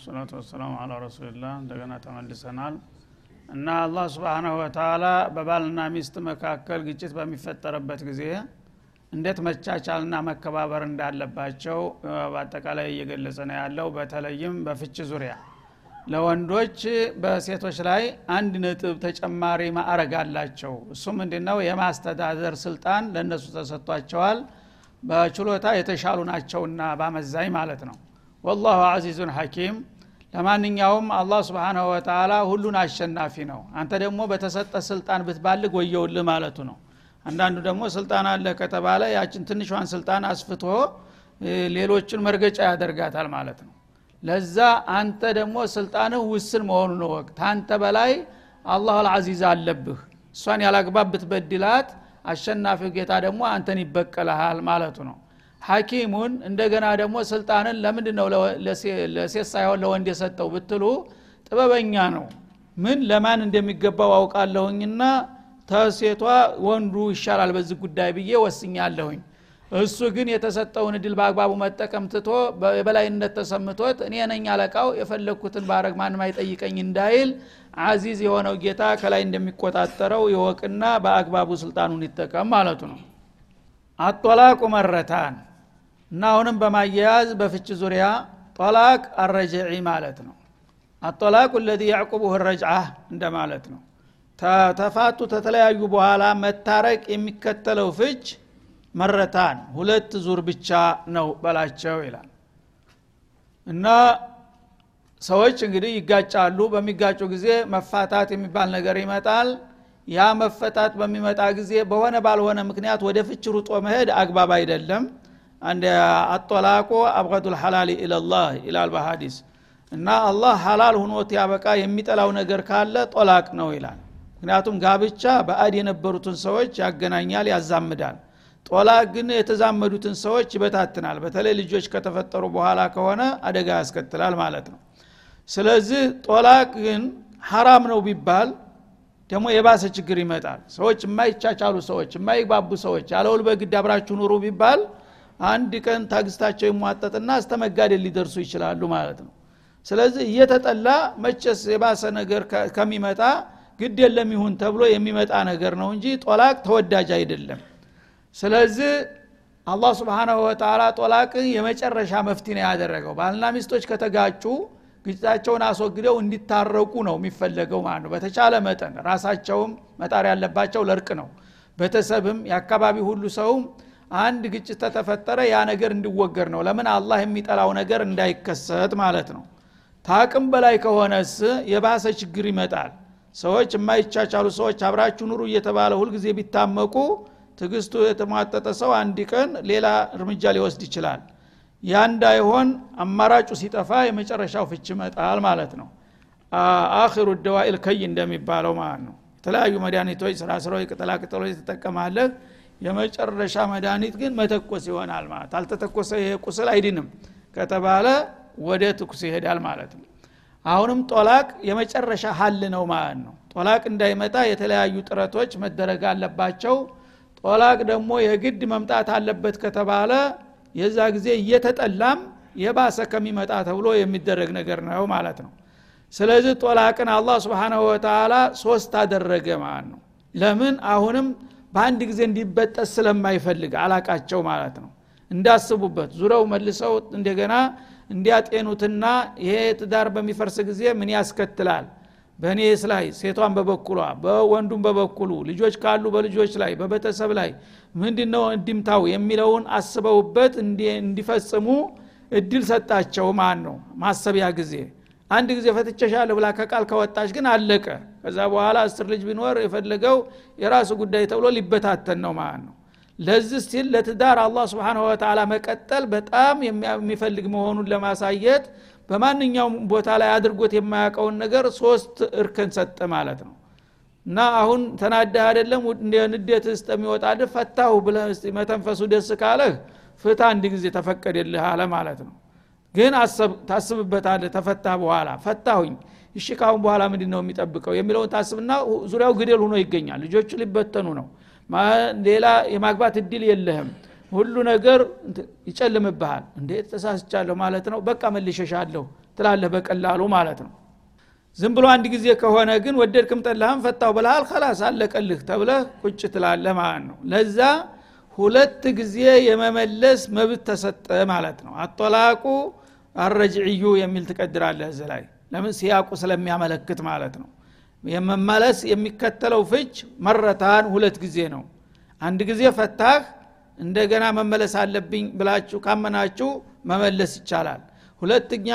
ሰላቱ ወሰላሙ አላ ረሱልላህ እንደገና ተመልሰናል። እና አላህ ስብሓናሁ ወተላ በባልና ሚስት መካከል ግጭት በሚፈጠርበት ጊዜ እንዴት መቻቻልና መከባበር እንዳለባቸው በአጠቃላይ እየገለጸ ነው ያለው። በተለይም በፍች ዙሪያ ለወንዶች በሴቶች ላይ አንድ ነጥብ ተጨማሪ ማዕረግ አላቸው። እሱ ምንድ ነው የማስተዳደር ስልጣን ለእነሱ ተሰጥቷቸዋል። በችሎታ የተሻሉ ናቸውና ባመዛኝ ማለት ነው ወላሁ አዚዙን ሐኪም። ለማንኛውም አላህ ስብሓናሁ ወተላ ሁሉን አሸናፊ ነው። አንተ ደግሞ በተሰጠ ስልጣን ብትባልግ ወየውልህ ማለቱ ነው። አንዳንዱ ደግሞ ስልጣን አለ ከተባለ ያችን ትንሿን ስልጣን አስፍቶ ሌሎችን መርገጫ ያደርጋታል ማለት ነው። ለዛ አንተ ደግሞ ስልጣንህ ውስን መሆኑን ወቅት ታንተ በላይ አላህ አልዓዚዝ አለብህ። እሷን ያላግባብ ብትበድላት አሸናፊው ጌታ ደግሞ አንተን ይበቀልሃል ማለቱ ነው ሐኪሙን እንደገና ደግሞ ስልጣንን ለምንድ ነው ለሴት ሳይሆን ለወንድ የሰጠው ብትሉ ጥበበኛ ነው። ምን ለማን እንደሚገባው አውቃለሁኝና ተሴቷ ወንዱ ይሻላል በዚህ ጉዳይ ብዬ ወስኛለሁኝ። እሱ ግን የተሰጠውን እድል በአግባቡ መጠቀም ትቶ የበላይነት ተሰምቶት እኔ ነኝ አለቃው የፈለግኩትን ባረግ ማንም አይጠይቀኝ እንዳይል አዚዝ የሆነው ጌታ ከላይ እንደሚቆጣጠረው ይወቅና በአግባቡ ስልጣኑን ይጠቀም ማለቱ ነው። አጦላቁ መረታን እና አሁንም በማያያዝ በፍች ዙሪያ ጦላቅ አረጅዒ ማለት ነው። አጦላቁ ለዚ ያዕቁቡህ ረጅዓ እንደማለት ነው። ተፋቱ ተተለያዩ በኋላ መታረቅ የሚከተለው ፍች መረታን ሁለት ዙር ብቻ ነው በላቸው ይላል። እና ሰዎች እንግዲህ ይጋጫሉ። በሚጋጩ ጊዜ መፋታት የሚባል ነገር ይመጣል። ያ መፈታት በሚመጣ ጊዜ በሆነ ባልሆነ ምክንያት ወደ ፍች ሩጦ መሄድ አግባብ አይደለም አጦላቆ አብቀዱ ልሐላል ኢለላህ ይላል በሀዲስ እና አላህ ሀላል ሁኖት ያበቃ የሚጠላው ነገር ካለ ጦላቅ ነው ይላል። ምክንያቱም ጋብቻ በአድ የነበሩትን ሰዎች ያገናኛል ያዛምዳል። ጦላቅ ግን የተዛመዱትን ሰዎች ይበታትናል። በተለይ ልጆች ከተፈጠሩ በኋላ ከሆነ አደጋ ያስከትላል ማለት ነው። ስለዚህ ጦላቅ ግን ሐራም ነው ቢባል ደግሞ የባሰ ችግር ይመጣል። ሰዎች የማይቻቻሉ ሰዎች የማይግባቡ ሰዎች ያለውል በግድ አብራችሁ ኑሩ ቢባል አንድ ቀን ታግስታቸው ይሟጠጥና እስተመጋደል ሊደርሱ ይችላሉ ማለት ነው። ስለዚህ እየተጠላ መቸስ የባሰ ነገር ከሚመጣ ግድ የለም ይሁን ተብሎ የሚመጣ ነገር ነው እንጂ ጦላቅ ተወዳጅ አይደለም። ስለዚህ አላህ ስብንሁ ወተላ ጦላቅ የመጨረሻ መፍቲ ነው ያደረገው። ባልና ሚስቶች ከተጋጩ ግጭታቸውን አስወግደው እንዲታረቁ ነው የሚፈለገው ማለት ነው። በተቻለ መጠን ራሳቸውም መጣር ያለባቸው ለእርቅ ነው። ቤተሰብም የአካባቢ ሁሉ ሰውም አንድ ግጭት ተተፈጠረ ያ ነገር እንዲወገር ነው። ለምን? አላህ የሚጠላው ነገር እንዳይከሰት ማለት ነው። ታቅም በላይ ከሆነስ የባሰ ችግር ይመጣል። ሰዎች የማይቻቻሉ ሰዎች አብራችሁ ኑሩ እየተባለ ሁልጊዜ ቢታመቁ ትግስቱ የተሟጠጠ ሰው አንድ ቀን ሌላ እርምጃ ሊወስድ ይችላል። ያ እንዳይሆን አማራጩ ሲጠፋ የመጨረሻው ፍች ይመጣል ማለት ነው። አክሩ ደዋኢል ከይ እንደሚባለው ማለት ነው። የተለያዩ መድኃኒቶች ስራ ስራዊ ቅጠላቅጠሎች ትጠቀማለህ የመጨረሻ መድኃኒት ግን መተኮስ ይሆናል ማለት። አልተተኮሰ ይሄ ቁስል አይድንም ከተባለ ወደ ትኩስ ይሄዳል ማለት ነው። አሁንም ጦላቅ የመጨረሻ ሀል ነው ማለት ነው። ጦላቅ እንዳይመጣ የተለያዩ ጥረቶች መደረግ አለባቸው። ጦላቅ ደግሞ የግድ መምጣት አለበት ከተባለ የዛ ጊዜ እየተጠላም የባሰ ከሚመጣ ተብሎ የሚደረግ ነገር ነው ማለት ነው። ስለዚህ ጦላቅን አላህ ስብንሁ ወተላ ሶስት አደረገ ማለት ነው። ለምን? አሁንም በአንድ ጊዜ እንዲበጠስ ስለማይፈልግ አላቃቸው ማለት ነው። እንዳስቡበት ዙረው መልሰው እንደገና እንዲያጤኑትና ይሄ ትዳር በሚፈርስ ጊዜ ምን ያስከትላል? በእኔስ ላይ ሴቷን በበኩሏ በወንዱም በበኩሉ ልጆች ካሉ በልጆች ላይ በቤተሰብ ላይ ምንድነው እንዲምታው የሚለውን አስበውበት እንዲፈጽሙ እድል ሰጣቸው ማን ነው። ማሰቢያ ጊዜ አንድ ጊዜ ፈትቸሻለሁ ብላ ከቃል ከወጣች ግን አለቀ። ከዛ በኋላ አስር ልጅ ቢኖር የፈለገው የራሱ ጉዳይ ተብሎ ሊበታተን ነው ማለት ነው። ለዚህ ሲል ለትዳር አላህ ስብንሁ ወተላ መቀጠል በጣም የሚፈልግ መሆኑን ለማሳየት በማንኛውም ቦታ ላይ አድርጎት የማያውቀውን ነገር ሶስት እርከን ሰጠ ማለት ነው። እና አሁን ተናዳህ አይደለም ንዴት እስጠሚወጣልህ ፈታሁ ብለህ መተንፈሱ ደስ ካለህ ፍታ አንድ ጊዜ ተፈቀደልህ አለ ማለት ነው ግን ታስብበታለህ ተፈታ በኋላ ፈታሁኝ። እሺ ካሁን በኋላ ምንድን ነው የሚጠብቀው? የሚለውን ታስብና ዙሪያው ግደል ሆኖ ይገኛል። ልጆቹ ሊበተኑ ነው። ሌላ የማግባት እድል የለህም። ሁሉ ነገር ይጨልምብሃል። እንዴት ተሳስቻለሁ ማለት ነው። በቃ መልሸሻለሁ ትላለህ በቀላሉ ማለት ነው። ዝም ብሎ አንድ ጊዜ ከሆነ ግን ወደድክም ጠላህም ፈታው ብልሃል ከላስ አለቀልህ ተብለህ ቁጭ ትላለህ ማለት ነው። ለዛ ሁለት ጊዜ የመመለስ መብት ተሰጠ ማለት ነው። አጦላቁ አረጅዕዩ የሚል ትቀድራለህ እዚ ላይ። ለምን? ሲያቁ ስለሚያመለክት ማለት ነው። የመመለስ የሚከተለው ፍች መረታን ሁለት ጊዜ ነው። አንድ ጊዜ ፈታህ እንደገና መመለስ አለብኝ ብላችሁ ካመናችሁ መመለስ ይቻላል። ሁለተኛ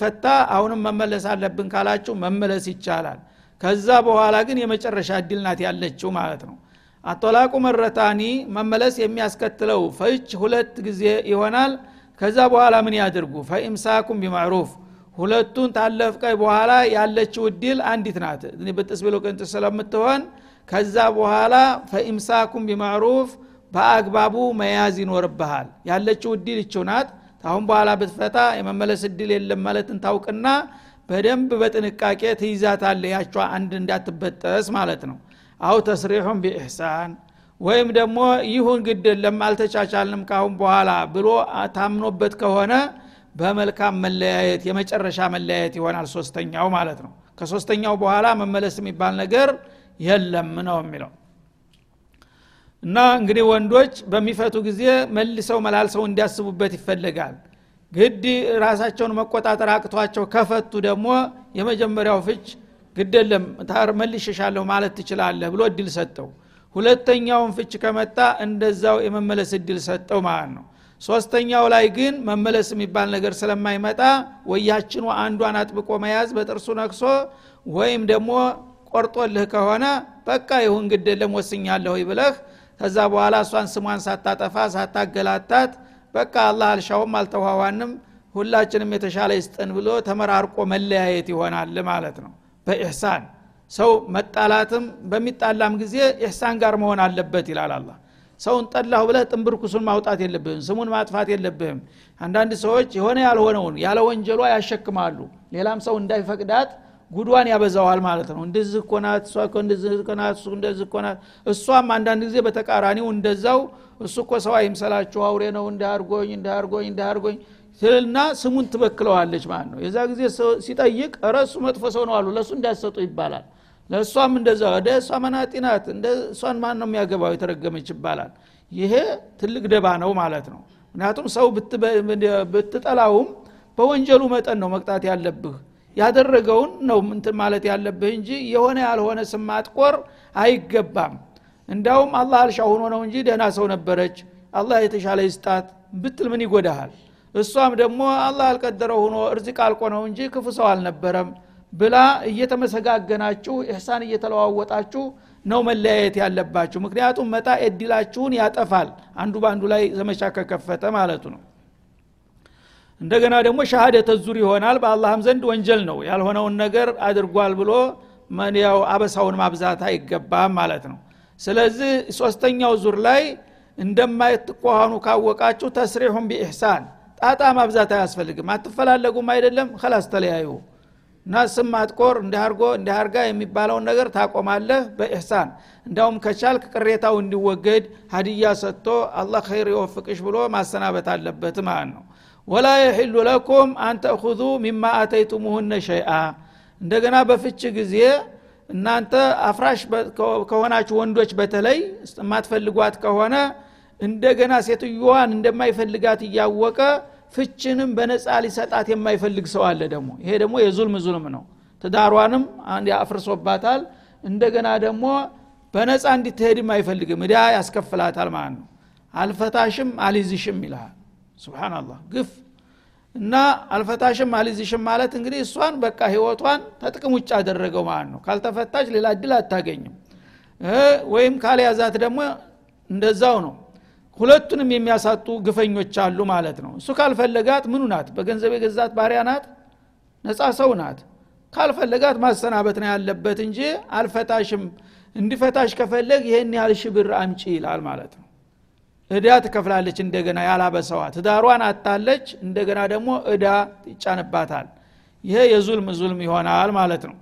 ፈታ አሁንም መመለስ አለብን ካላችሁ መመለስ ይቻላል። ከዛ በኋላ ግን የመጨረሻ እድል ናት ያለችው ማለት ነው አጦላቁ መረታኒ መመለስ የሚያስከትለው ፍች ሁለት ጊዜ ይሆናል። ከዛ በኋላ ምን ያድርጉ? ፈኢምሳኩም ቢማዕሩፍ። ሁለቱን ታለፍቀይ በኋላ ያለችው እድል አንዲት ናት። ብጥስ ብሎ ቅንጥ ስለምትሆን ከዛ በኋላ ፈኢምሳኩም ቢማዕሩፍ በአግባቡ መያዝ ይኖርብሃል። ያለችው እድል ይችው ናት። አሁን በኋላ ብትፈታ የመመለስ እድል የለም ማለትን ታውቅና በደንብ በጥንቃቄ ትይዛታለ ያቿ አንድ እንዳትበጠስ ማለት ነው አው ተስሪሑን ቢኢሕሳን ወይም ደግሞ ይሁን ግድ የለም አልተቻቻልንም ካሁን በኋላ ብሎ ታምኖበት ከሆነ በመልካም መለያየት የመጨረሻ መለያየት ይሆናል ሶስተኛው ማለት ነው። ከሶስተኛው በኋላ መመለስ የሚባል ነገር የለም ነው የሚለው። እና እንግዲህ ወንዶች በሚፈቱ ጊዜ መልሰው መላልሰው እንዲያስቡበት ይፈልጋል። ግድ ራሳቸውን መቆጣጠር አቅቷቸው ከፈቱ ደግሞ የመጀመሪያው ፍች ግደለም መልሽሻለሁ ማለት ትችላለህ ብሎ እድል ሰጠው። ሁለተኛውን ፍች ከመጣ እንደዛው የመመለስ እድል ሰጠው ማለት ነው። ሶስተኛው ላይ ግን መመለስ የሚባል ነገር ስለማይመጣ ወያችኑ አንዷን አጥብቆ መያዝ በጥርሱ ነክሶ ወይም ደግሞ ቆርጦልህ ከሆነ በቃ ይሁን ግደለም ወስኛለሁ ብለህ ከዛ በኋላ እሷን ስሟን ሳታጠፋ ሳታገላታት በቃ አላህ አልሻውም አልተዋዋንም ሁላችንም የተሻለ ይስጠን ብሎ ተመራርቆ መለያየት ይሆናል ማለት ነው በኢሕሳን ሰው መጣላትም በሚጣላም ጊዜ ኢሕሳን ጋር መሆን አለበት ይላል አላ ሰውን ጠላሁ ብለህ ጥንብርኩሱን ማውጣት የለብህም ስሙን ማጥፋት የለብህም። አንዳንድ ሰዎች የሆነ ያልሆነውን ያለ ወንጀሏ ያሸክማሉ ሌላም ሰው እንዳይፈቅዳት ጉዷን ያበዛዋል ማለት ነው። እንደዚህ ኮናት እሷ እንደዚህ ኮናት እሱ እንደዚህ ኮናት እሷም አንዳንድ ጊዜ በተቃራኒው እንደዛው እሱ እኮ ሰው አይምሰላችሁ አውሬ ነው እንዳርጎኝ እንዳርጎኝ እንዳርጎኝ ትልና ስሙን ትበክለዋለች ማለት ነው። የዛ ጊዜ ሲጠይቅ ረሱ መጥፎ ሰው ነው አሉ። ለእሱ እንዳሰጡ ይባላል። ለእሷም እንደዛ ወደ እሷ መናጢ ናት እንደ እሷን ማን ነው የሚያገባው? የተረገመች ይባላል። ይሄ ትልቅ ደባ ነው ማለት ነው። ምክንያቱም ሰው ብትጠላውም በወንጀሉ መጠን ነው መቅጣት ያለብህ። ያደረገውን ነው እንትን ማለት ያለብህ እንጂ የሆነ ያልሆነ ስም ማጥቆር አይገባም። እንዳውም አላህ አልሻ ሆኖ ነው እንጂ ደህና ሰው ነበረች። አላህ የተሻለ ይስጣት ብትል ምን ይጎዳሃል እሷም ደግሞ አላህ አልቀደረው ሆኖ እርዚቅ አልቆ ነው እንጂ ክፉ ሰው አልነበረም ብላ እየተመሰጋገናችሁ ኢሕሳን እየተለዋወጣችሁ ነው መለያየት ያለባችሁ። ምክንያቱም መጣ እድላችሁን ያጠፋል። አንዱ በአንዱ ላይ ዘመቻ ከከፈተ ማለቱ ነው። እንደገና ደግሞ ሻሃደተ ዙር ይሆናል። በአላህም ዘንድ ወንጀል ነው። ያልሆነውን ነገር አድርጓል ብሎ ያው አበሳውን ማብዛት አይገባም ማለት ነው። ስለዚህ ሶስተኛው ዙር ላይ እንደማይትቆሃኑ ካወቃችሁ ተስሪሑን ቢኢሕሳን ጣጣ ማብዛት አያስፈልግም። አትፈላለጉም አይደለም? ከላስ ተለያዩ። እና ስም ማጥቆር እንዲያርጎ እንዲያርጋ የሚባለውን ነገር ታቆማለህ በኢሕሳን። እንዳውም ከቻልክ ቅሬታው እንዲወገድ ሀዲያ ሰጥቶ አላህ ኸይር ይወፍቅሽ ብሎ ማሰናበት አለበት ማለት ነው። ወላ የሕሉ ለኩም አንተእኹዙ ሚማ አተይቱሙሁነ ሸይአ። እንደገና በፍች ጊዜ እናንተ አፍራሽ ከሆናችሁ ወንዶች በተለይ የማትፈልጓት ከሆነ እንደገና ሴትዮዋን እንደማይፈልጋት እያወቀ ፍችንም በነፃ ሊሰጣት የማይፈልግ ሰው አለ ደግሞ። ይሄ ደግሞ የዙልም ዙልም ነው። ትዳሯንም አፍርሶባታል። እንደገና ደግሞ በነፃ እንዲትሄድም አይፈልግም። እዳ ያስከፍላታል ማለት ነው። አልፈታሽም አሊዝሽም ይልሃል። ስብናላህ ግፍ። እና አልፈታሽም አሊዝሽም ማለት እንግዲህ እሷን በቃ ህይወቷን ተጥቅም ውጭ አደረገው ማለት ነው። ካልተፈታች ሌላ እድል አታገኝም። ወይም ካልያዛት ደግሞ እንደዛው ነው ሁለቱንም የሚያሳጡ ግፈኞች አሉ ማለት ነው። እሱ ካልፈለጋት ምኑ ናት? በገንዘብ የገዛት ባሪያ ናት? ነፃ ሰው ናት። ካልፈለጋት ማሰናበት ነው ያለበት እንጂ አልፈታሽም እንዲፈታሽ ከፈለግ ይሄን ያህል ሽብር አምጪ ይላል ማለት ነው። እዳ ትከፍላለች እንደገና ያላበሰዋ ትዳሯን አታለች እንደገና ደግሞ እዳ ይጫንባታል። ይሄ የዙልም ዙልም ይሆናል ማለት ነው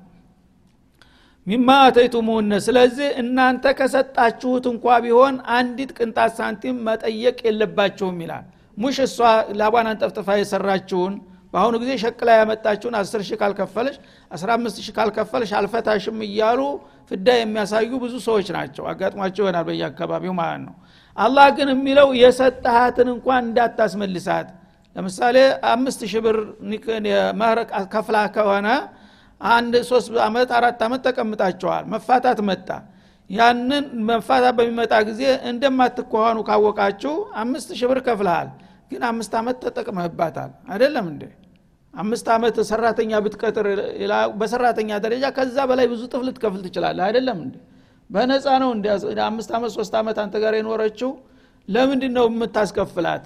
ሚማ አተይቱሙነ። ስለዚህ እናንተ ከሰጣችሁት እንኳ ቢሆን አንዲት ቅንጣት ሳንቲም መጠየቅ የለባችሁም ይላል። ሙሽ እሷ ላቧን አንጠፍጥፋ የሰራችውን በአሁኑ ጊዜ ሸቅላ ያመጣችውን አስር ሺህ ካልከፈለሽ አስራ አምስት ሺህ ካልከፈለሽ አልፈታሽም እያሉ ፍዳ የሚያሳዩ ብዙ ሰዎች ናቸው። አጋጥሟቸው ይሆናል በየአካባቢው ማለት ነው። አላህ ግን የሚለው የሰጠሃትን እንኳን እንዳታስመልሳት። ለምሳሌ አምስት ሺህ ብር መህር ከፍላ ከሆነ አንድ ሶስት አመት አራት አመት ተቀምጣቸዋል። መፋታት መጣ። ያንን መፋታት በሚመጣ ጊዜ እንደማትኳኋኑ ካወቃችሁ አምስት ሺህ ብር ከፍልሃል ግን አምስት አመት ተጠቅመህባታል። አይደለም እንዴ? አምስት አመት ሰራተኛ ብትቀጥር በሰራተኛ ደረጃ ከዛ በላይ ብዙ ጥፍ ልትከፍል ትችላለህ። አይደለም እንዴ? በነፃ ነው እንዲ አምስት አመት ሶስት አመት አንተ ጋር የኖረችው። ለምንድን ነው የምታስከፍላት?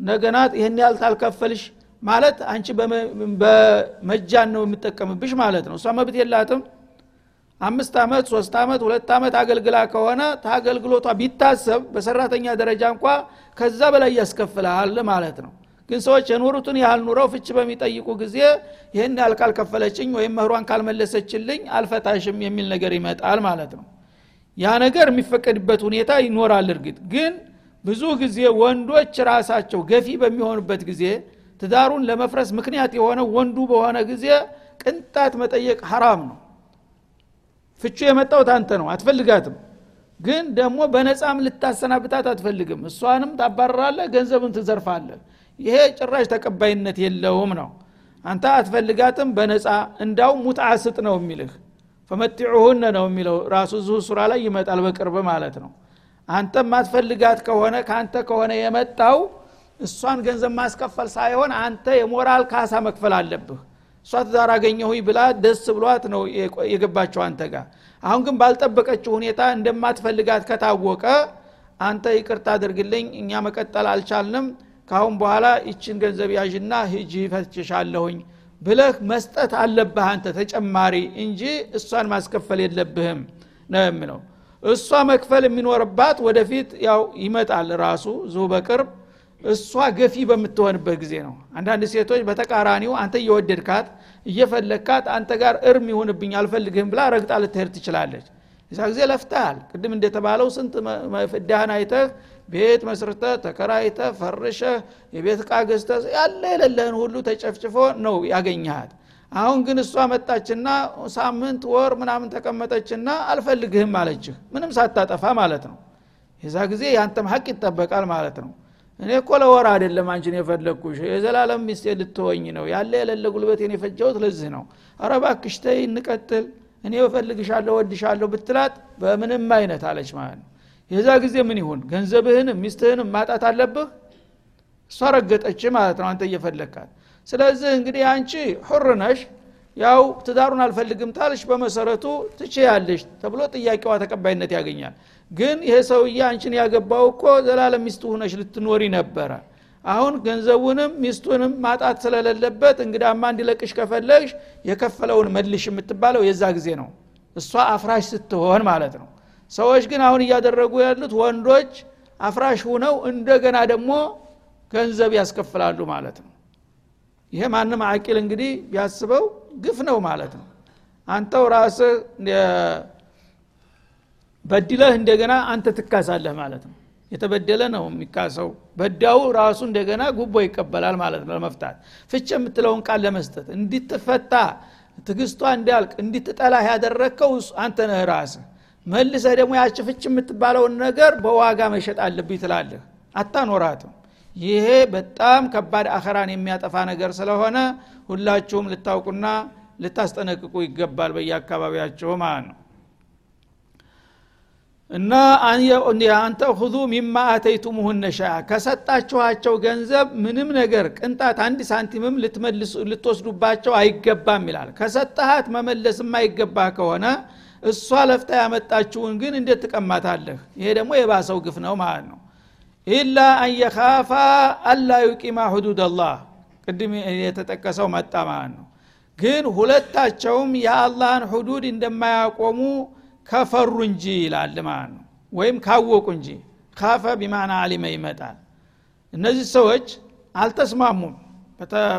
እንደገና ይህን ያህል ታልከፈልሽ ማለት አንቺ በመጃን ነው የምጠቀምብሽ ማለት ነው። እሷ መብት የላትም። አምስት አመት ሶስት አመት ሁለት አመት አገልግላ ከሆነ ታገልግሎቷ ቢታሰብ በሰራተኛ ደረጃ እንኳ ከዛ በላይ ያስከፍልሃል ማለት ነው። ግን ሰዎች የኖሩትን ያህል ኑረው ፍች በሚጠይቁ ጊዜ ይህን ያህል ካልከፈለችኝ ወይም መህሯን ካልመለሰችልኝ አልፈታሽም የሚል ነገር ይመጣል ማለት ነው። ያ ነገር የሚፈቀድበት ሁኔታ ይኖራል እርግጥ። ግን ብዙ ጊዜ ወንዶች ራሳቸው ገፊ በሚሆኑበት ጊዜ ትዳሩን ለመፍረስ ምክንያት የሆነ ወንዱ በሆነ ጊዜ ቅንጣት መጠየቅ ሐራም ነው። ፍቹ የመጣው ታንተ ነው አትፈልጋትም። ግን ደግሞ በነፃም ልታሰናብታት አትፈልግም። እሷንም ታባረራለህ ገንዘብን ትዘርፋለህ። ይሄ ጭራሽ ተቀባይነት የለውም ነው። አንተ አትፈልጋትም በነፃ እንዳው ሙትዓ ነው የሚልህ። ፈመቲዑሁነ ነው የሚለው ራሱ ዙ ሱራ ላይ ይመጣል በቅርብ ማለት ነው። አንተ ማትፈልጋት ከሆነ ከአንተ ከሆነ የመጣው እሷን ገንዘብ ማስከፈል ሳይሆን አንተ የሞራል ካሳ መክፈል አለብህ። እሷ ትዳር አገኘሁ ብላ ደስ ብሏት ነው የገባቸው አንተ ጋር። አሁን ግን ባልጠበቀችው ሁኔታ እንደማትፈልጋት ከታወቀ አንተ ይቅርታ አድርግልኝ እኛ መቀጠል አልቻልንም። ካሁን በኋላ ይችን ገንዘብ ያዥና ሂጂ ፈትችሻለሁኝ ብለህ መስጠት አለብህ አንተ ተጨማሪ እንጂ እሷን ማስከፈል የለብህም ነው የሚለው እሷ መክፈል የሚኖርባት ወደፊት ያው ይመጣል ራሱ ዙ በቅርብ እሷ ገፊ በምትሆንበት ጊዜ ነው። አንዳንድ ሴቶች በተቃራኒው አንተ እየወደድካት እየፈለግካት አንተ ጋር እርም ይሁንብኝ አልፈልግህም ብላ ረግጣ ልትሄድ ትችላለች። እዛ ጊዜ ለፍተሃል። ቅድም እንደተባለው ስንት ፍዳህን አይተህ ቤት መስርተህ ተከራይተህ ፈርሸህ የቤት እቃ ገዝተህ ያለ የሌለህን ሁሉ ተጨፍጭፎ ነው ያገኘሃት። አሁን ግን እሷ መጣችና ሳምንት ወር ምናምን ተቀመጠችና አልፈልግህም አለችህ። ምንም ሳታጠፋ ማለት ነው። የዛ ጊዜ ያንተም ሀቅ ይጠበቃል ማለት ነው እኔ እኮ ለወር አይደለም አንቺን የፈለግኩሽ። የዘላለም ሚስቴ ልትወኝ ነው። ያለ የሌለ ጉልበቴን የፈጀሁት ለዚህ ነው። አረ ተይ እንቀጥል። እኔ እፈልግሻለሁ ወድሻለሁ ብትላት በምንም አይነት አለች ማለት ነው። የዛ ጊዜ ምን ይሁን? ገንዘብህንም ሚስትህንም ማጣት አለብህ? እሷ ረገጠች ማለት ነው አንተ እየፈለግካት። ስለዚህ እንግዲህ አንቺ ሁር ነሽ ያው ትዳሩን አልፈልግም ታልሽ በመሰረቱ ትችያለሽ ተብሎ ጥያቄዋ ተቀባይነት ያገኛል። ግን ይሄ ሰውዬ አንቺን ያገባው እኮ ዘላለም ሚስቱ ሁነሽ ልትኖሪ ነበረ። አሁን ገንዘቡንም ሚስቱንም ማጣት ስለሌለበት እንግዳማ እንዲለቅሽ ከፈለግሽ የከፈለውን መልሽ የምትባለው የዛ ጊዜ ነው። እሷ አፍራሽ ስትሆን ማለት ነው። ሰዎች ግን አሁን እያደረጉ ያሉት ወንዶች አፍራሽ ሁነው እንደገና ደግሞ ገንዘብ ያስከፍላሉ ማለት ነው። ይሄ ማንም አቂል እንግዲህ ቢያስበው ግፍ ነው ማለት ነው። አንተው ራስህ በድለህ እንደገና አንተ ትካሳለህ ማለት ነው። የተበደለ ነው የሚካሰው። በዳው ራሱ እንደገና ጉቦ ይቀበላል ማለት ነው ለመፍታት። ፍች የምትለውን ቃል ለመስጠት እንዲትፈታ ትግስቷ እንዲያልቅ እንዲትጠላህ ያደረግከው አንተ ነህ ራስህ። መልሰህ ደግሞ ያች ፍች የምትባለውን ነገር በዋጋ መሸጥ አለብኝ ትላለህ። አታኖራትም ይሄ በጣም ከባድ አኸራን የሚያጠፋ ነገር ስለሆነ ሁላችሁም ልታውቁና ልታስጠነቅቁ ይገባል በየአካባቢያቸው ማለት ነው። እና አንተ ሁዙ ሚማ አተይቱሙሁነ ሸአ ከሰጣችኋቸው ገንዘብ ምንም ነገር ቅንጣት አንድ ሳንቲምም ልትወስዱባቸው አይገባም ይላል። ከሰጠሃት መመለስ የማይገባ ከሆነ እሷ ለፍታ ያመጣችውን ግን እንዴት ትቀማታለህ? ይሄ ደግሞ የባሰው ግፍ ነው ማለት ነው ኢላ አንየካፋ አላ ዩቂማ ሁዱድ አላህ ቅድም የተጠቀሰው መጣ ማለት ነው። ግን ሁለታቸውም የአላህን ሁዱድ እንደማያቆሙ ከፈሩ እንጂ ይላል ማለት ነው። ወይም ካወቁ እንጂ። ካፈ ቢማና አሊመ ይመጣል። እነዚህ ሰዎች አልተስማሙም።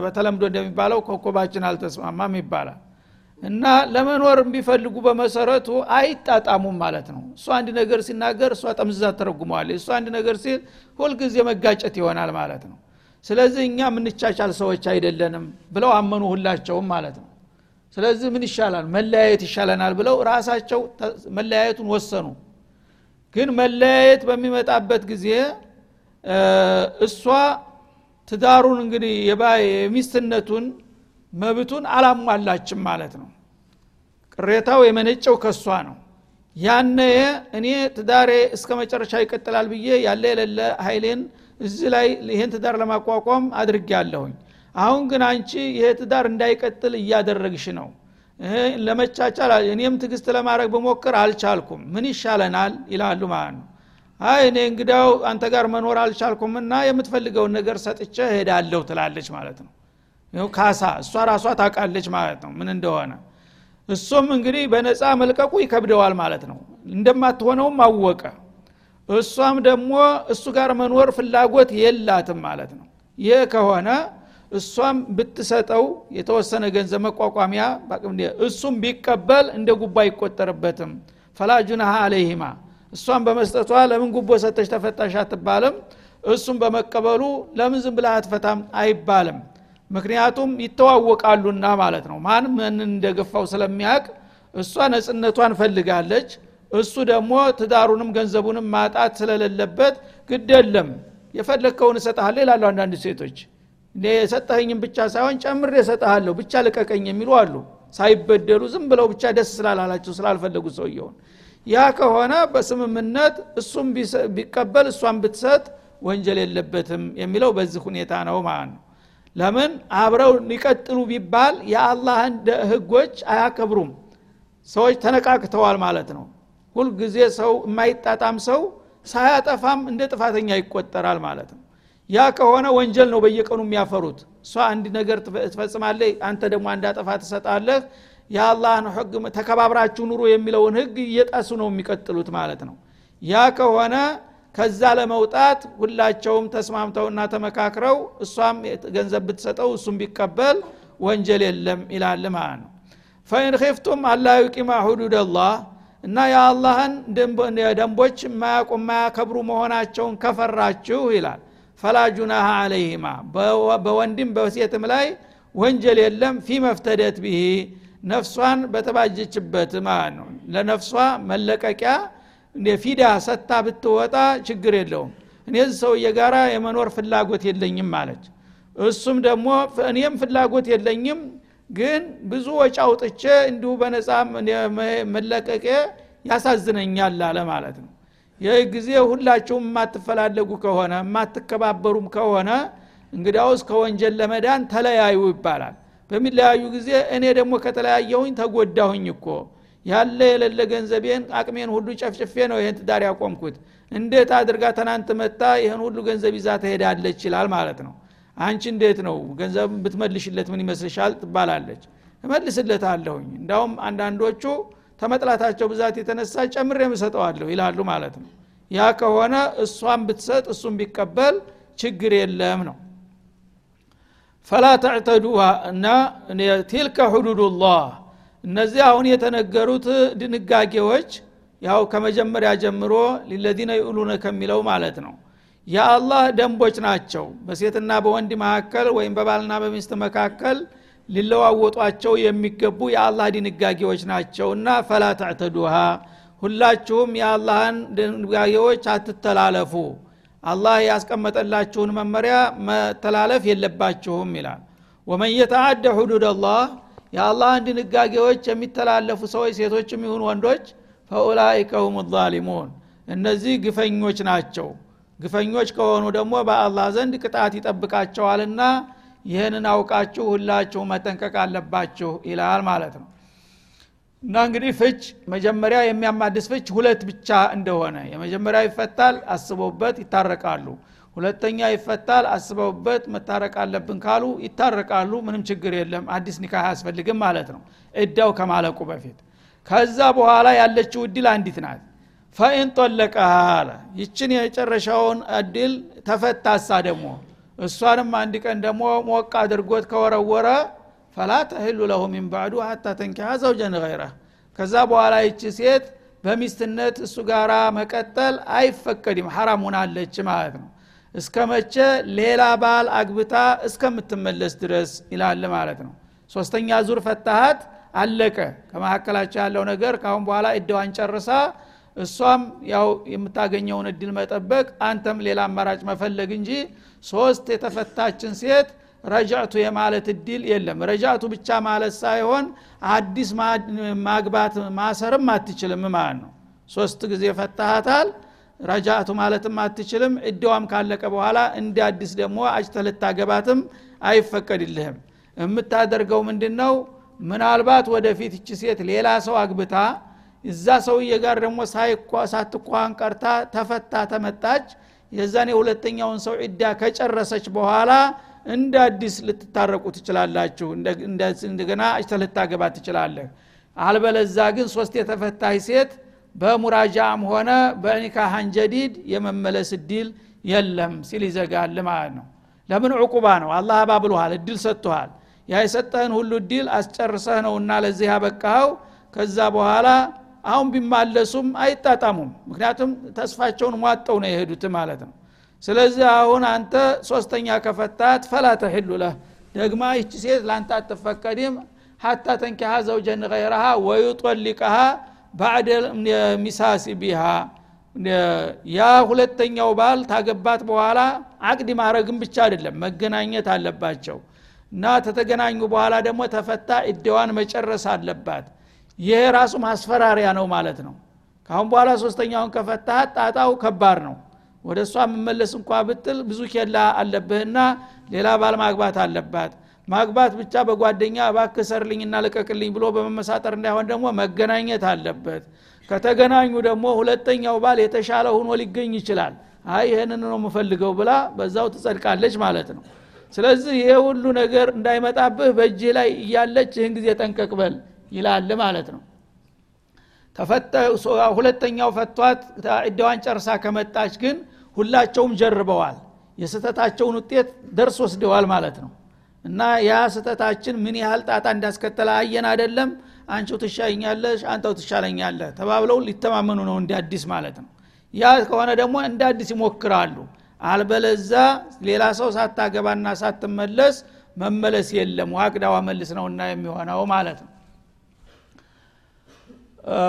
በተለምዶ እንደሚባለው ኮኮባችን አልተስማማም ይባላል እና ለመኖር ቢፈልጉ በመሰረቱ አይጣጣሙም ማለት ነው። እሱ አንድ ነገር ሲናገር እሷ ጠምዝዛ ተረጉመዋል እሱ አንድ ነገር ሲል ሁልጊዜ መጋጨት ይሆናል ማለት ነው። ስለዚህ እኛ የምንቻቻል ሰዎች አይደለንም ብለው አመኑ ሁላቸውም ማለት ነው። ስለዚህ ምን ይሻላል? መለያየት ይሻለናል ብለው ራሳቸው መለያየቱን ወሰኑ። ግን መለያየት በሚመጣበት ጊዜ እሷ ትዳሩን እንግዲህ የሚስትነቱን መብቱን አላሟላችም ማለት ነው። ቅሬታው የመነጨው ከሷ ነው። ያነ እኔ ትዳሬ እስከ መጨረሻ ይቀጥላል ብዬ ያለ የሌለ ኃይሌን እዚህ ላይ ይህን ትዳር ለማቋቋም አድርጌ ያለሁኝ አሁን ግን አንቺ ይሄ ትዳር እንዳይቀጥል እያደረግሽ ነው። ለመቻቻል እኔም ትግስት ለማድረግ በሞክር አልቻልኩም። ምን ይሻለናል? ይላሉ ማለት ነው። አይ እኔ እንግዳው አንተ ጋር መኖር አልቻልኩምና የምትፈልገውን ነገር ሰጥቼ ሄዳለሁ ትላለች ማለት ነው ካሳ እሷ ራሷ ታውቃለች ማለት ነው ምን እንደሆነ። እሱም እንግዲህ በነፃ መልቀቁ ይከብደዋል ማለት ነው። እንደማትሆነውም አወቀ። እሷም ደግሞ እሱ ጋር መኖር ፍላጎት የላትም ማለት ነው። ይህ ከሆነ እሷም ብትሰጠው የተወሰነ ገንዘብ መቋቋሚያ እሱም ቢቀበል እንደ ጉባ አይቆጠርበትም። ፈላጁናሃ አለይህማ እሷም በመስጠቷ ለምን ጉቦ ሰተች ተፈታሽ አትባልም? እሱም በመቀበሉ ለምን ዝም ብላ አትፈታም? አይባልም ምክንያቱም ይተዋወቃሉና ማለት ነው። ማን ምን እንደገፋው ስለሚያቅ እሷ ነጽነቷን ፈልጋለች። እሱ ደግሞ ትዳሩንም ገንዘቡንም ማጣት ስለሌለበት ግደለም የፈለግከውን እሰጠሃለሁ ይላሉ አንዳንድ ሴቶች። የሰጠኸኝም ብቻ ሳይሆን ጨምር የሰጠሃለሁ ብቻ ልቀቀኝ የሚሉ አሉ። ሳይበደሉ ዝም ብለው ብቻ ደስ ስላላላቸው ስላልፈለጉ ሰውየውን። ያ ከሆነ በስምምነት እሱም ቢቀበል እሷን ብትሰጥ ወንጀል የለበትም የሚለው በዚህ ሁኔታ ነው ማለት ነው ለምን? አብረው ሊቀጥሉ ቢባል የአላህን ህጎች አያከብሩም። ሰዎች ተነቃቅተዋል ማለት ነው። ሁልጊዜ ሰው የማይጣጣም ሰው ሳያጠፋም እንደ ጥፋተኛ ይቆጠራል ማለት ነው። ያ ከሆነ ወንጀል ነው በየቀኑ የሚያፈሩት። እሷ አንድ ነገር ትፈጽማለህ አንተ ደግሞ አንድ አጠፋ ትሰጣለህ። የአላህን ህግ ተከባብራችሁ ኑሮ የሚለውን ህግ እየጣሱ ነው የሚቀጥሉት ማለት ነው። ያ ከሆነ ከዛ ለመውጣት ሁላቸውም ተስማምተውና ተመካክረው እሷም ገንዘብ ብትሰጠው እሱም ቢቀበል ወንጀል የለም ይላል ማለት ነው። ፈኢን ኺፍቱም አላ ዩቂማ ሁዱድ አላህ እና የአላህን ደንቦች የማያውቁ የማያከብሩ መሆናቸውን ከፈራችሁ ይላል። ፈላ ጁናሃ አለይህማ በወንድም በሴትም ላይ ወንጀል የለም ፊ መፍተደት ብሂ ነፍሷን በተባጀችበት ማለት ነው። ለነፍሷ መለቀቂያ ፊዳ ሰታ ብትወጣ ችግር የለውም። እኔ ሰውዬ ጋራ የመኖር ፍላጎት የለኝም ማለች። እሱም ደግሞ እኔም ፍላጎት የለኝም ግን ብዙ ወጪ አውጥቼ እንዲሁ በነፃ መለቀቄ ያሳዝነኛል አለ ማለት ነው። ይህ ጊዜ ሁላችሁም የማትፈላለጉ ከሆነ የማትከባበሩም ከሆነ እንግዲያውስ ከወንጀል ለመዳን ተለያዩ ይባላል። በሚለያዩ ጊዜ እኔ ደግሞ ከተለያየሁኝ ተጎዳሁኝ እኮ ያለ የሌለ ገንዘቤን አቅሜን ሁሉ ጨፍጭፌ ነው ይህን ትዳር ያቆምኩት። እንዴት አድርጋ ትናንት መታ ይህን ሁሉ ገንዘብ ይዛ ትሄዳለች ይችላል ማለት ነው። አንቺ እንዴት ነው? ገንዘብ ብትመልሽለት ምን ይመስልሻል ትባላለች። እመልስለት አለሁኝ እንዳውም አንዳንዶቹ ተመጥላታቸው ብዛት የተነሳ ጨምሬ ምሰጠዋለሁ ይላሉ ማለት ነው። ያ ከሆነ እሷን ብትሰጥ እሱም ቢቀበል ችግር የለም ነው። ፈላ ተዕተዱሃ እና ቲልከ ሁዱዱላህ እነዚህ አሁን የተነገሩት ድንጋጌዎች ያው ከመጀመሪያ ጀምሮ ሊለዚነ ይኡሉነ ከሚለው ማለት ነው። የአላህ ደንቦች ናቸው። በሴትና በወንድ መካከል ወይም በባልና በሚስት መካከል ሊለዋወጧቸው የሚገቡ የአላህ ድንጋጌዎች ናቸውና ፈላ ተዕተዱሃ ሁላችሁም የአላህን ድንጋጌዎች አትተላለፉ። አላህ ያስቀመጠላችሁን መመሪያ መተላለፍ የለባችሁም ይላል። ወመን የተአደ ሁዱድ አላህ የአላህን ድንጋጌዎች የሚተላለፉ ሰዎች ሴቶችም ይሁን ወንዶች ፈኡላይከ ሁም ዛሊሙን። እነዚህ ግፈኞች ናቸው። ግፈኞች ከሆኑ ደግሞ በአላህ ዘንድ ቅጣት ይጠብቃቸዋልና ይህንን አውቃችሁ ሁላችሁ መጠንቀቅ አለባችሁ ይላል ማለት ነው። እና እንግዲህ ፍች መጀመሪያ የሚያማድስ ፍች ሁለት ብቻ እንደሆነ የመጀመሪያ ይፈታል አስበውበት ይታረቃሉ ሁለተኛ ይፈታል። አስበውበት መታረቅ አለብን ካሉ ይታረቃሉ። ምንም ችግር የለም። አዲስ ኒካህ አያስፈልግም ማለት ነው። እዳው ከማለቁ በፊት። ከዛ በኋላ ያለችው እድል አንዲት ናት። ፈኢን ጠለቀሃ አለ። ይችን የጨረሻውን እድል ተፈታሳ ደግሞ። እሷንም አንድ ቀን ደግሞ ሞቅ አድርጎት ከወረወረ ፈላ ተህሉ ለሁ ሚን ባዕዱ ሀታ ተንኪሃ ዘውጀን ገይረ ከዛ በኋላ ይቺ ሴት በሚስትነት እሱ ጋር መቀጠል አይፈቀድም። ሐራም ሆናለች ማለት ነው እስከ መቼ ሌላ ባል አግብታ እስከምትመለስ ድረስ ይላል ማለት ነው። ሶስተኛ ዙር ፈታሃት አለቀ። ከመካከላቸው ያለው ነገር ካሁን በኋላ እደዋን ጨርሳ እሷም ያው የምታገኘውን እድል መጠበቅ አንተም ሌላ አማራጭ መፈለግ እንጂ ሶስት የተፈታችን ሴት ረጃቱ የማለት እድል የለም። ረጃቱ ብቻ ማለት ሳይሆን አዲስ ማግባት ማሰርም አትችልም ማለት ነው። ሶስት ጊዜ ፈታሃታል ረጃቱ ማለትም አትችልም። እድዋም ካለቀ በኋላ እንደ አዲስ ደግሞ አጭተ ልታገባትም አይፈቀድልህም። የምታደርገው ምንድን ነው ምናልባት ወደፊት እቺ ሴት ሌላ ሰው አግብታ እዛ ሰውዬ ጋር ደግሞ ሳትኳን ቀርታ ተፈታ ተመጣች። የዛን የሁለተኛውን ሰው ዒዳ ከጨረሰች በኋላ እንደ አዲስ ልትታረቁ ትችላላችሁ። እንደገና እጅተ ልታገባ ትችላለህ። አልበለዛ ግን ሶስት የተፈታች ሴት በሙራጃም ሆነ በኒካሃን ጀዲድ የመመለስ እድል የለም ሲል ይዘጋል ማለት ነው። ለምን? ዕቁባ ነው። አላህ አባብሎሃል እድል ሰጥቶሃል። ያ የሰጠህን ሁሉ እድል አስጨርሰህ ነውና ለዚህ ያበቃኸው። ከዛ በኋላ አሁን ቢማለሱም አይጣጣሙም ምክንያቱም ተስፋቸውን ሟጠው ነው የሄዱት ማለት ነው። ስለዚህ አሁን አንተ ሶስተኛ ከፈታት ፈላ ተሕሉ ለህ። ደግማ ይቺ ሴት ለአንተ አትፈቀድም። ሀታ ተንኪሃ ዘውጀን ገይረሃ ወዩጦሊቀሃ ባዕደ ሚሳሲ ቢሃ ያ ሁለተኛው ባል ታገባት በኋላ አቅድ ማድረግም ብቻ አይደለም መገናኘት አለባቸው። እና ተተገናኙ በኋላ ደግሞ ተፈታ እደዋን መጨረስ አለባት። ይሄ ራሱ ማስፈራሪያ ነው ማለት ነው። ካሁን በኋላ ሶስተኛውን ከፈታሃት ጣጣው ከባድ ነው። ወደ እሷ የምመለስ እንኳ ብትል ብዙ ኬላ አለብህና ሌላ ባል ማግባት አለባት ማግባት ብቻ በጓደኛ እባክህ ሰርልኝና ልቀቅልኝ ብሎ በመመሳጠር እንዳይሆን ደግሞ መገናኘት አለበት። ከተገናኙ ደግሞ ሁለተኛው ባል የተሻለ ሆኖ ሊገኝ ይችላል። አይ ይህንን ነው የምፈልገው ብላ በዛው ትጸድቃለች ማለት ነው። ስለዚህ ይሄ ሁሉ ነገር እንዳይመጣብህ በእጅህ ላይ እያለች ይህን ጊዜ ጠንቀቅበል ይላል ማለት ነው። ሁለተኛው ፈቷት እደዋን ጨርሳ ከመጣች ግን ሁላቸውም ጀርበዋል። የስተታቸውን ውጤት ደርስ ወስደዋል ማለት ነው እና ያ ስተታችን ምን ያህል ጣጣ እንዳስከተለ አየን አደለም አንቺው ትሻኛለሽ አንተው ትሻለኛለህ ተባብለው ሊተማመኑ ነው እንደ አዲስ ማለት ነው። ያ ከሆነ ደግሞ እንደ አዲስ ይሞክራሉ። አልበለዛ ሌላ ሰው ሳታገባና ሳትመለስ መመለስ የለም። ዋቅዳዋ መልስ ነውና የሚሆነው ማለት ነው።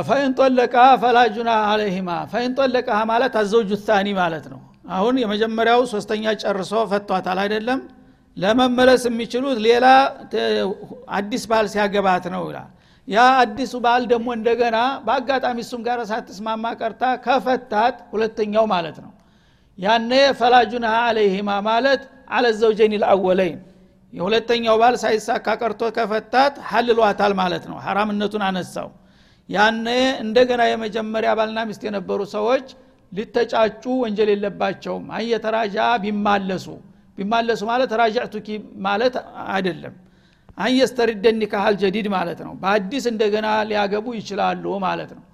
ፈኢን ጠለቃ ፈላጁና አለይህማ ፈኢን ጠለቃ ማለት አዘውጁ ማለት ነው። አሁን የመጀመሪያው ሶስተኛ ጨርሶ ፈቷታል አይደለም ለመመለስ የሚችሉት ሌላ አዲስ ባል ሲያገባት ነው ይላል። ያ አዲሱ ባል ደግሞ እንደገና በአጋጣሚ እሱም ጋር ሳትስማማ ቀርታ ከፈታት ሁለተኛው ማለት ነው። ያነ ፈላጁና አለይህማ ማለት አለዘውጀን ልአወለይን የሁለተኛው ባል ሳይሳካ ቀርቶ ከፈታት ሀልሏታል ማለት ነው። ሐራምነቱን አነሳው። ያነ እንደገና የመጀመሪያ ባልና ሚስት የነበሩ ሰዎች ሊተጫጩ ወንጀል የለባቸውም። አየተራጃ ቢማለሱ ቢማለሱ ማለት ራጃዕቱኪ ማለት አይደለም። أن يسترد نكاح الجديد ማለት ነው። በአዲስ እንደገና ሊያገቡ ይችላሉ ማለት ነው።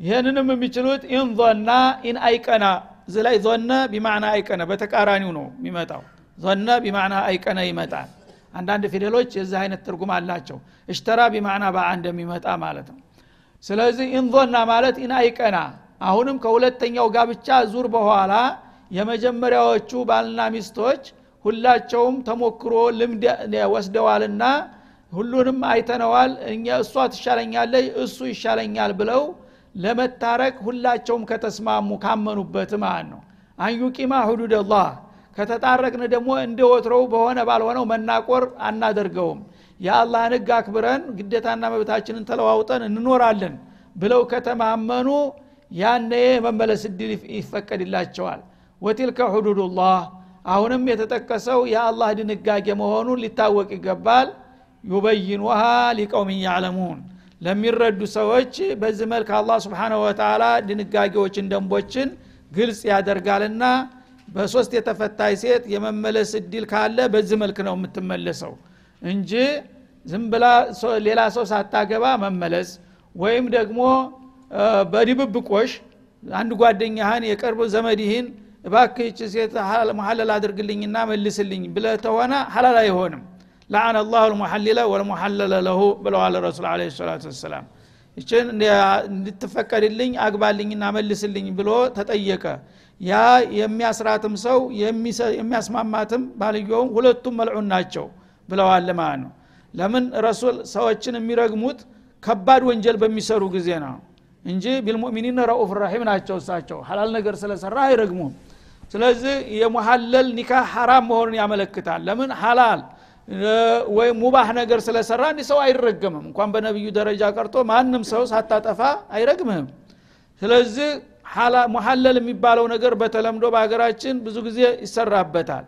ይህንንም የሚችሉት إن ظنا إن أيقنا እዚ ላይ ظن بمعنى أيقن በተቃራኒው ነው የሚመጣው። ظن بمعنى أيقن ይመጣል። አንዳንድ ፊደሎች የዚህ አይነት ትርጉም አላቸው። اشترى بمعنى باع እንደሚመጣ ማለት ነው። ስለዚህ إن ظنا ማለት إن أيقنا። አሁንም ከሁለተኛው ጋብቻ ዙር በኋላ የመጀመሪያዎቹ ባልና ሚስቶች ሁላቸውም ተሞክሮ ልምድ ወስደዋልና ሁሉንም አይተነዋል። እኛ እሷ ትሻለኛለች እሱ ይሻለኛል ብለው ለመታረቅ ሁላቸውም ከተስማሙ ካመኑበት ማለት ነው። አንዩቂማ ሁዱድ አላህ ከተጣረቅን ደግሞ እንደ ወትሮው በሆነ ባልሆነው መናቆር አናደርገውም። የአላህን ህግ አክብረን ግዴታና መብታችንን ተለዋውጠን እንኖራለን ብለው ከተማመኑ ያነ መመለስ እድል ይፈቀድላቸዋል። ወቲልከ ሁዱዱላህ አሁንም የተጠቀሰው የአላህ ድንጋጌ መሆኑን ሊታወቅ ይገባል። ዩበይኑሃ ሊቀውም ያዕለሙን። ለሚረዱ ሰዎች በዚህ መልክ አላህ ስብሓንሁ ወተላ ድንጋጌዎችን ደንቦችን ግልጽ ያደርጋልና በሶስት የተፈታይ ሴት የመመለስ እድል ካለ በዚህ መልክ ነው የምትመለሰው እንጂ ዝም ብላ ሌላ ሰው ሳታገባ መመለስ ወይም ደግሞ በድብብቆሽ አንድ ጓደኛህን የቅርብ ዘመድህን እባክህች ሴት መሐለል አድርግልኝና መልስልኝ ብለ ተሆነ ሐላል አይሆንም። ለአን አላሁ ልሙሐሊለ ወልሙሐለለ ለሁ ብለዋል ረሱል አለ ሰላቱ ወሰላም። እችን እንድትፈቀድልኝ አግባልኝና መልስልኝ ብሎ ተጠየቀ። ያ የሚያስራትም ሰው የሚያስማማትም ባልየውም ሁለቱም መልዑን ናቸው ብለዋል ማለት ነው? ለምን ረሱል ሰዎችን የሚረግሙት ከባድ ወንጀል በሚሰሩ ጊዜ ነው እንጂ ቢልሙእሚኒን ረኡፍ ራሒም ናቸው እሳቸው። ሀላል ነገር ስለሰራ አይረግሙም ስለዚህ የሙሐለል ኒካህ ሐራም መሆኑን ያመለክታል። ለምን? ሀላል ወይም ሙባህ ነገር ስለሰራ እንዲህ ሰው አይረገምም። እንኳን በነቢዩ ደረጃ ቀርቶ ማንም ሰው ሳታጠፋ አይረግምህም። ስለዚህ ሙሐለል የሚባለው ነገር በተለምዶ በሀገራችን ብዙ ጊዜ ይሰራበታል።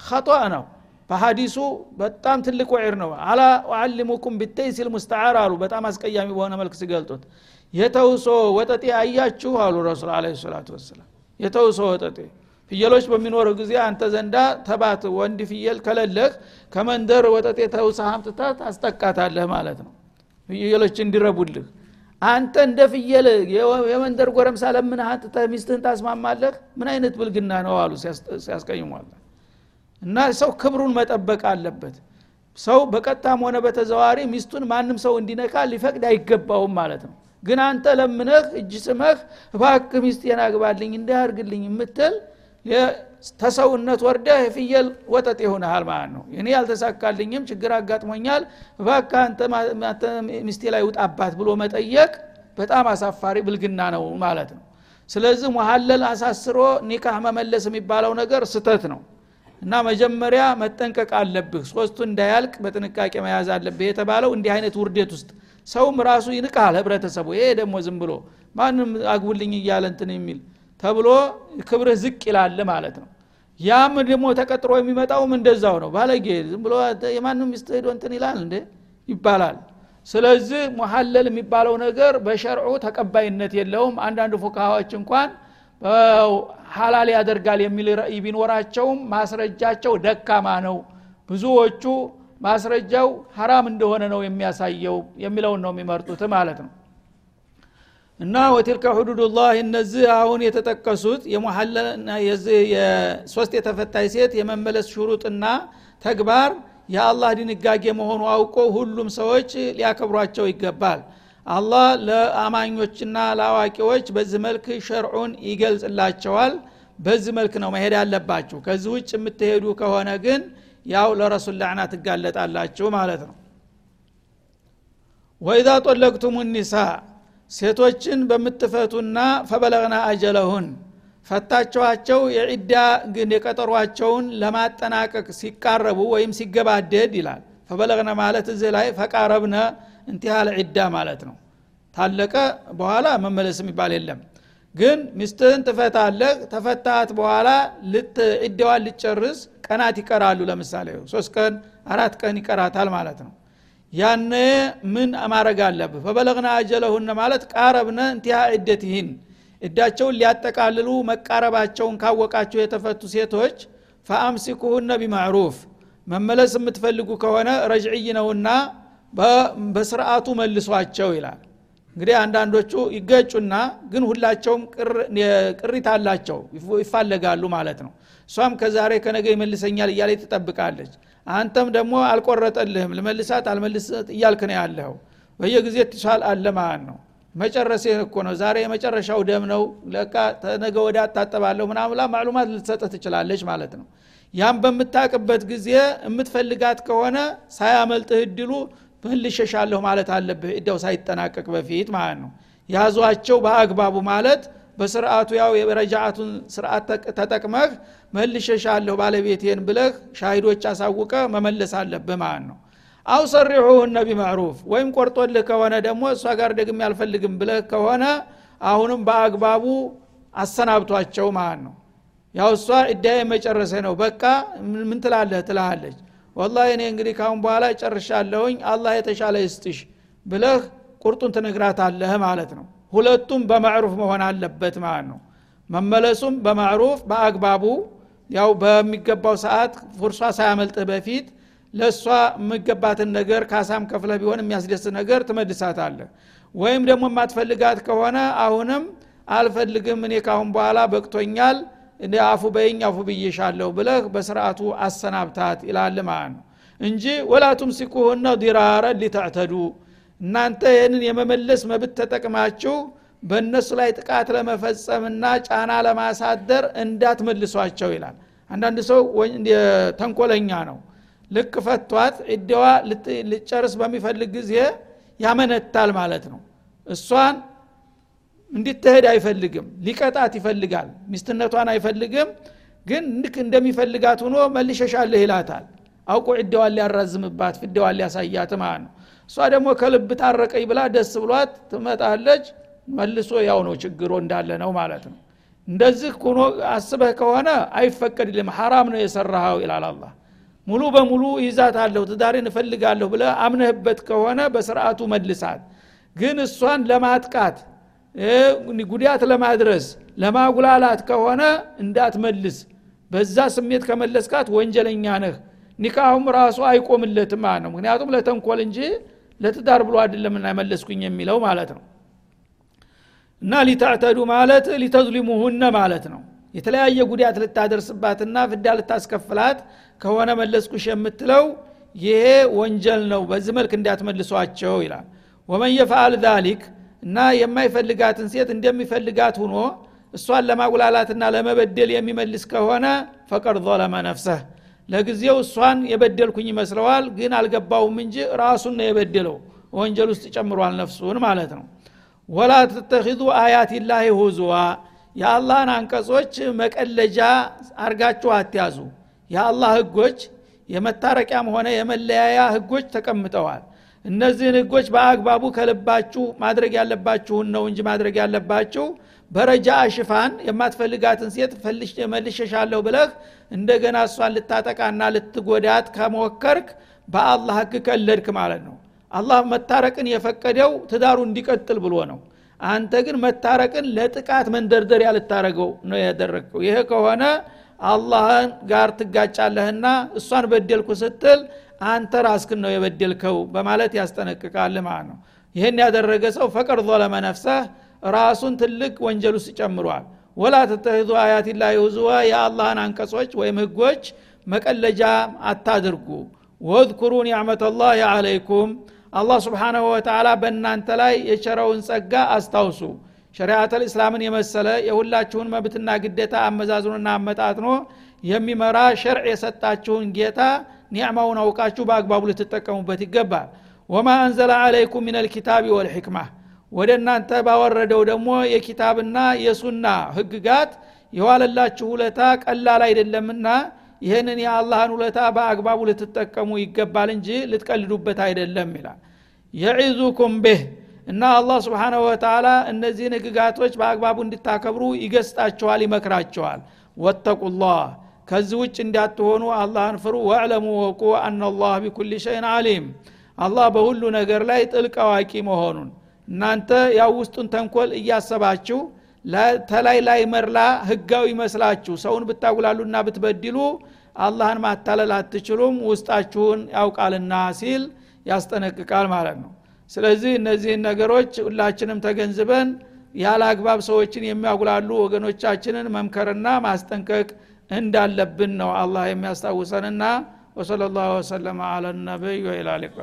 ኸጧ ነው። በሀዲሱ በጣም ትልቅ ወዒር ነው። አላ ኡዓሊሙኩም ቢተይሲል ሙስተዓር አሉ። በጣም አስቀያሚ በሆነ መልክ ሲገልጡት የተውሶ ወጠጤ አያችሁ አሉ ረሱል አለ ሰላቱ ወሰላም። የተውሶ ወጠጤ ፍየሎች በሚኖር ጊዜ አንተ ዘንዳ ተባት ወንድ ፍየል ከለለህ ከመንደር ወጠጤ ተውሰህ አምጥተህ ታስጠቃታለህ ማለት ነው። ፍየሎች እንዲረቡልህ። አንተ እንደ ፍየል የመንደር ጎረምሳ ለምን አንጥተህ ሚስትህን ታስማማለህ? ምን አይነት ብልግና ነው አሉ ሲያስቀይሟል እና ሰው ክብሩን መጠበቅ አለበት። ሰው በቀጥታም ሆነ በተዘዋሪ ሚስቱን ማንም ሰው እንዲነካ ሊፈቅድ አይገባውም ማለት ነው። ግን አንተ ለምነህ እጅ ስመህ እባክ ሚስቴን አግባልኝ እንዲያርግልኝ የምትል ተሰውነት ወርደህ የፍየል ወጠጥ ይሆናል ማለት ነው። እኔ ያልተሳካልኝም ችግር አጋጥሞኛል። እባክ አንተ ሚስቴ ላይ ውጣባት ብሎ መጠየቅ በጣም አሳፋሪ ብልግና ነው ማለት ነው። ስለዚህ መሀለል አሳስሮ ኒካህ መመለስ የሚባለው ነገር ስተት ነው። እና መጀመሪያ መጠንቀቅ አለብህ። ሶስቱ እንዳያልቅ በጥንቃቄ መያዝ አለብህ የተባለው እንዲህ አይነት ውርደት ውስጥ ሰውም ራሱ ይንቃል ህብረተሰቡ። ይሄ ደግሞ ዝም ብሎ ማንም አግቡልኝ እያለ እንትን የሚል ተብሎ ክብርህ ዝቅ ይላል ማለት ነው። ያም ደግሞ ተቀጥሮ የሚመጣውም እንደዛው ነው። ባለጌ ዝም ብሎ የማንም ሚስት ሄዶ እንትን ይላል እንዴ? ይባላል። ስለዚህ ሙሐለል የሚባለው ነገር በሸርዑ ተቀባይነት የለውም። አንዳንድ ፉካሃዎች እንኳን ሀላል ያደርጋል የሚል ረእይ ቢኖራቸውም ማስረጃቸው ደካማ ነው። ብዙዎቹ ማስረጃው ሀራም እንደሆነ ነው የሚያሳየው የሚለውን ነው የሚመርጡት ማለት ነው እና ወቲልከ ሁዱዱላህ እነዚህ አሁን የተጠቀሱት የሶስት የተፈታይ ሴት የመመለስ ሹሩጥና ተግባር የአላህ ድንጋጌ መሆኑ አውቆ ሁሉም ሰዎች ሊያከብሯቸው ይገባል። አላህ ለአማኞችና ለአዋቂዎች በዚህ መልክ ሸርዑን ይገልጽላቸዋል። በዚህ መልክ ነው መሄድ ያለባችሁ። ከዚህ ውጭ የምትሄዱ ከሆነ ግን ያው ለረሱል ላዕና ትጋለጣላችሁ ማለት ነው። ወይዛ ጦለቅቱም ኒሳ ሴቶችን በምትፈቱና ፈበለግና አጀለሁን። ፈታችኋቸው የዒዳ ግን የቀጠሯቸውን ለማጠናቀቅ ሲቃረቡ ወይም ሲገባደድ ይላል። ፈበለግነ ማለት እዚህ ላይ ፈቃረብነ እንቲሃል ዒዳ ማለት ነው። ታለቀ በኋላ መመለስ የሚባል የለም። ግን ሚስትህን ትፈታለህ ተፈታት በኋላ ዒዳዋን ልጨርስ ቀናት ይቀራሉ። ለምሳሌ ሶስት ቀን አራት ቀን ይቀራታል ማለት ነው ያነ ምን ማድረግ አለብህ? ፈበለግና አጀለሁነ ማለት ቃረብነ እንቲሃ ዒደትህን እዳቸውን ሊያጠቃልሉ መቃረባቸውን ካወቃቸው የተፈቱ ሴቶች ፈአምሲኩሁነ ቢማዕሩፍ። መመለስ የምትፈልጉ ከሆነ ረጅዕይ ነውና በስርዓቱ መልሷቸው ይላል። እንግዲህ አንዳንዶቹ ይገጩና ግን ሁላቸውም ቅሪት አላቸው ይፋለጋሉ ማለት ነው። እሷም ከዛሬ ከነገ ይመልሰኛል እያለ ትጠብቃለች አንተም ደግሞ አልቆረጠልህም ልመልሳት አልመልሰት እያልክ ነው ያለኸው። በየጊዜ ትሷል አለ ማለት ነው። መጨረሴ እኮ ነው። ዛሬ የመጨረሻው ደም ነው። ለቃ ተነገ ወደ አታጠባለሁ ምናምላ ማዕሉማት ልትሰጥህ ትችላለች ማለት ነው። ያም በምታቅበት ጊዜ የምትፈልጋት ከሆነ ሳያመልጥህ እድሉ መልሸሻለሁ ማለት አለብህ። እዳው ሳይጠናቀቅ በፊት ማለት ነው። ያዟቸው በአግባቡ ማለት በስርአቱ ያው የረጃአቱን ስርአት ተጠቅመህ መልሸሻለሁ ባለቤቴን ብለህ ሻሂዶች አሳውቀ መመለስ አለብህ ማለት ነው። አው ሰሪሑሁነ ቢማዕሩፍ ወይም ቆርጦልህ ከሆነ ደግሞ እሷ ጋር ደግሜ አልፈልግም ብለህ ከሆነ አሁንም በአግባቡ አሰናብቷቸው ማለት ነው። ያው እሷ እዳዬ መጨረሰ ነው በቃ ምን ትላለህ ትልሃለች። ወላ እኔ እንግዲህ ካሁን በኋላ ጨርሻለሁኝ አላህ የተሻለ ይስጥሽ ብለህ ቁርጡን ትነግራታለህ ማለት ነው ሁለቱም በማዕሩፍ መሆን አለበት ማለት ነው። መመለሱም በማዕሩፍ በአግባቡ ያው በሚገባው ሰዓት ፉርሷ ሳያመልጥህ በፊት ለእሷ የሚገባትን ነገር ካሳም ከፍለ ቢሆን የሚያስደስት ነገር ትመልሳታለህ። ወይም ደግሞ የማትፈልጋት ከሆነ አሁንም አልፈልግም እኔ ካሁን በኋላ በቅቶኛል አፉ በይኝ አፉ ብዬሻለሁ ብለህ በስርአቱ አሰናብታት ይላል ማለት ነው። እንጂ ወላ ቱምሲኩሁነ ዲራረ ሊተዕተዱ እናንተ ይህንን የመመለስ መብት ተጠቅማችሁ በእነሱ ላይ ጥቃት ለመፈጸምና ጫና ለማሳደር እንዳትመልሷቸው ይላል። አንዳንድ ሰው ተንኮለኛ ነው። ልክ ፈቷት ዒዳዋ ልጨርስ በሚፈልግ ጊዜ ያመነታል ማለት ነው። እሷን እንዲትሄድ አይፈልግም ሊቀጣት ይፈልጋል ሚስትነቷን አይፈልግም። ግን ልክ እንደሚፈልጋት ሆኖ መልሸሻለህ ይላታል። አውቆ ዒዳዋን ሊያራዝምባት ፍዳዋን ሊያሳያት ማለት ነው እሷ ደግሞ ከልብ ታረቀኝ ብላ ደስ ብሏት ትመጣለች። መልሶ ያው ነው ችግሮ እንዳለ ነው ማለት ነው። እንደዚህ ሆኖ አስበህ ከሆነ አይፈቀድልም ሐራም ነው የሰራኸው ይላል አላ ሙሉ በሙሉ ይዛታለሁ ትዳሬን እፈልጋለሁ ብለ አምነህበት ከሆነ በስርዓቱ መልሳት። ግን እሷን ለማጥቃት ጉዳት ለማድረስ ለማጉላላት ከሆነ እንዳትመልስ። በዛ ስሜት ከመለስካት ወንጀለኛ ነህ። ኒካሁም ራሱ አይቆምለትም ማለት ነው። ምክንያቱም ለተንኮል እንጂ ለትዳር ብሎ አይደለም መለስኩኝ የሚለው ማለት ነው። እና ሊታዕተዱ ማለት ሊተዝሊሙሁነ ማለት ነው። የተለያየ ጉዳት ልታደርስባትና ፍዳ ልታስከፍላት ከሆነ መለስኩሽ የምትለው ይሄ ወንጀል ነው በዚህ መልክ እንዳትመልሷቸው ይላል። ወመን የፈአል ዛሊክ እና የማይፈልጋትን ሴት እንደሚፈልጋት ሁኖ እሷን ለማጉላላትና ለመበደል የሚመልስ ከሆነ ፈቀድ ظለመ ነፍሰህ ለጊዜው እሷን የበደልኩኝ ይመስለዋል ግን አልገባውም እንጂ ራሱን ነው የበደለው። ወንጀል ውስጥ ጨምሯል ነፍሱን ማለት ነው። ወላ ትተኪዙ አያት ላህ ሁዙዋ። የአላህን አንቀጾች መቀለጃ አርጋችሁ አትያዙ። የአላህ ህጎች የመታረቂያም ሆነ የመለያያ ህጎች ተቀምጠዋል። እነዚህን ህጎች በአግባቡ ከልባችሁ ማድረግ ያለባችሁን ነው እንጂ ማድረግ ያለባችሁ በረጃ ሽፋን የማትፈልጋትን ሴት መልሸሻለሁ ብለህ እንደገና እሷን ልታጠቃና ልትጎዳት ከሞከርክ በአላህ ህግ ከለድክ ማለት ነው። አላህ መታረቅን የፈቀደው ትዳሩ እንዲቀጥል ብሎ ነው። አንተ ግን መታረቅን ለጥቃት መንደርደሪያ ልታረገው ነው ያደረግከው። ይሄ ከሆነ አላህን ጋር ትጋጫለህና እሷን በደልኩ ስትል አንተ ራስክን ነው የበደልከው በማለት ያስጠነቅቃል ማለት ነው። ይህን ያደረገ ሰው ፈቀድ ظለመ ራሱን ትልቅ ወንጀል ውስጥ ጨምሯል ወላ ተተሂዙ አያት ላ ሁዝዋ የአላህን አንቀጾች ወይም ህጎች መቀለጃ አታድርጉ። ወዝኩሩ ኒዕመት ላህ አለይኩም። አላህ ስብሓናሁ ወተላ በእናንተ ላይ የቸረውን ጸጋ አስታውሱ። ሸሪአት ልእስላምን የመሰለ የሁላችሁን መብትና ግዴታ አመዛዝኖና አመጣጥኖ የሚመራ ሸርዕ የሰጣችሁን ጌታ ኒዕማውን አውቃችሁ በአግባቡ ልትጠቀሙበት ይገባል። ወማ አንዘለ አለይኩም ምን ልኪታቢ ወልሕክማ ወደ እናንተ ባወረደው ደግሞ የኪታብና የሱና ህግጋት የዋለላችሁ ውለታ ቀላል አይደለምና ይህንን የአላህን ውለታ በአግባቡ ልትጠቀሙ ይገባል እንጂ ልትቀልዱበት አይደለም ይላል። የዒዙኩም ብህ እና አላህ ስብሓናሁ ወተላ እነዚህን ህግጋቶች በአግባቡ እንድታከብሩ ይገስጣችኋል ይመክራችኋል። ወተቁላህ ከዚህ ውጭ እንዳትሆኑ አላህን ፍሩ። ወዕለሙ ወቁ አናላህ ቢኩል ሸይን አሊም አላህ በሁሉ ነገር ላይ ጥልቅ አዋቂ መሆኑን እናንተ ያው ውስጡን ተንኮል እያሰባችሁ ተላይ ላይ መርላ ህጋዊ መስላችሁ ሰውን ብታጉላሉና ብትበድሉ አላህን ማታለል አትችሉም ውስጣችሁን ያውቃልና ሲል ያስጠነቅቃል ማለት ነው። ስለዚህ እነዚህን ነገሮች ሁላችንም ተገንዝበን ያለ አግባብ ሰዎችን የሚያጉላሉ ወገኖቻችንን መምከርና ማስጠንቀቅ እንዳለብን ነው አላህ የሚያስታውሰንና ወሰለ ላሁ ወሰለማ አለ ነቢይ ወኢላ ሊቃ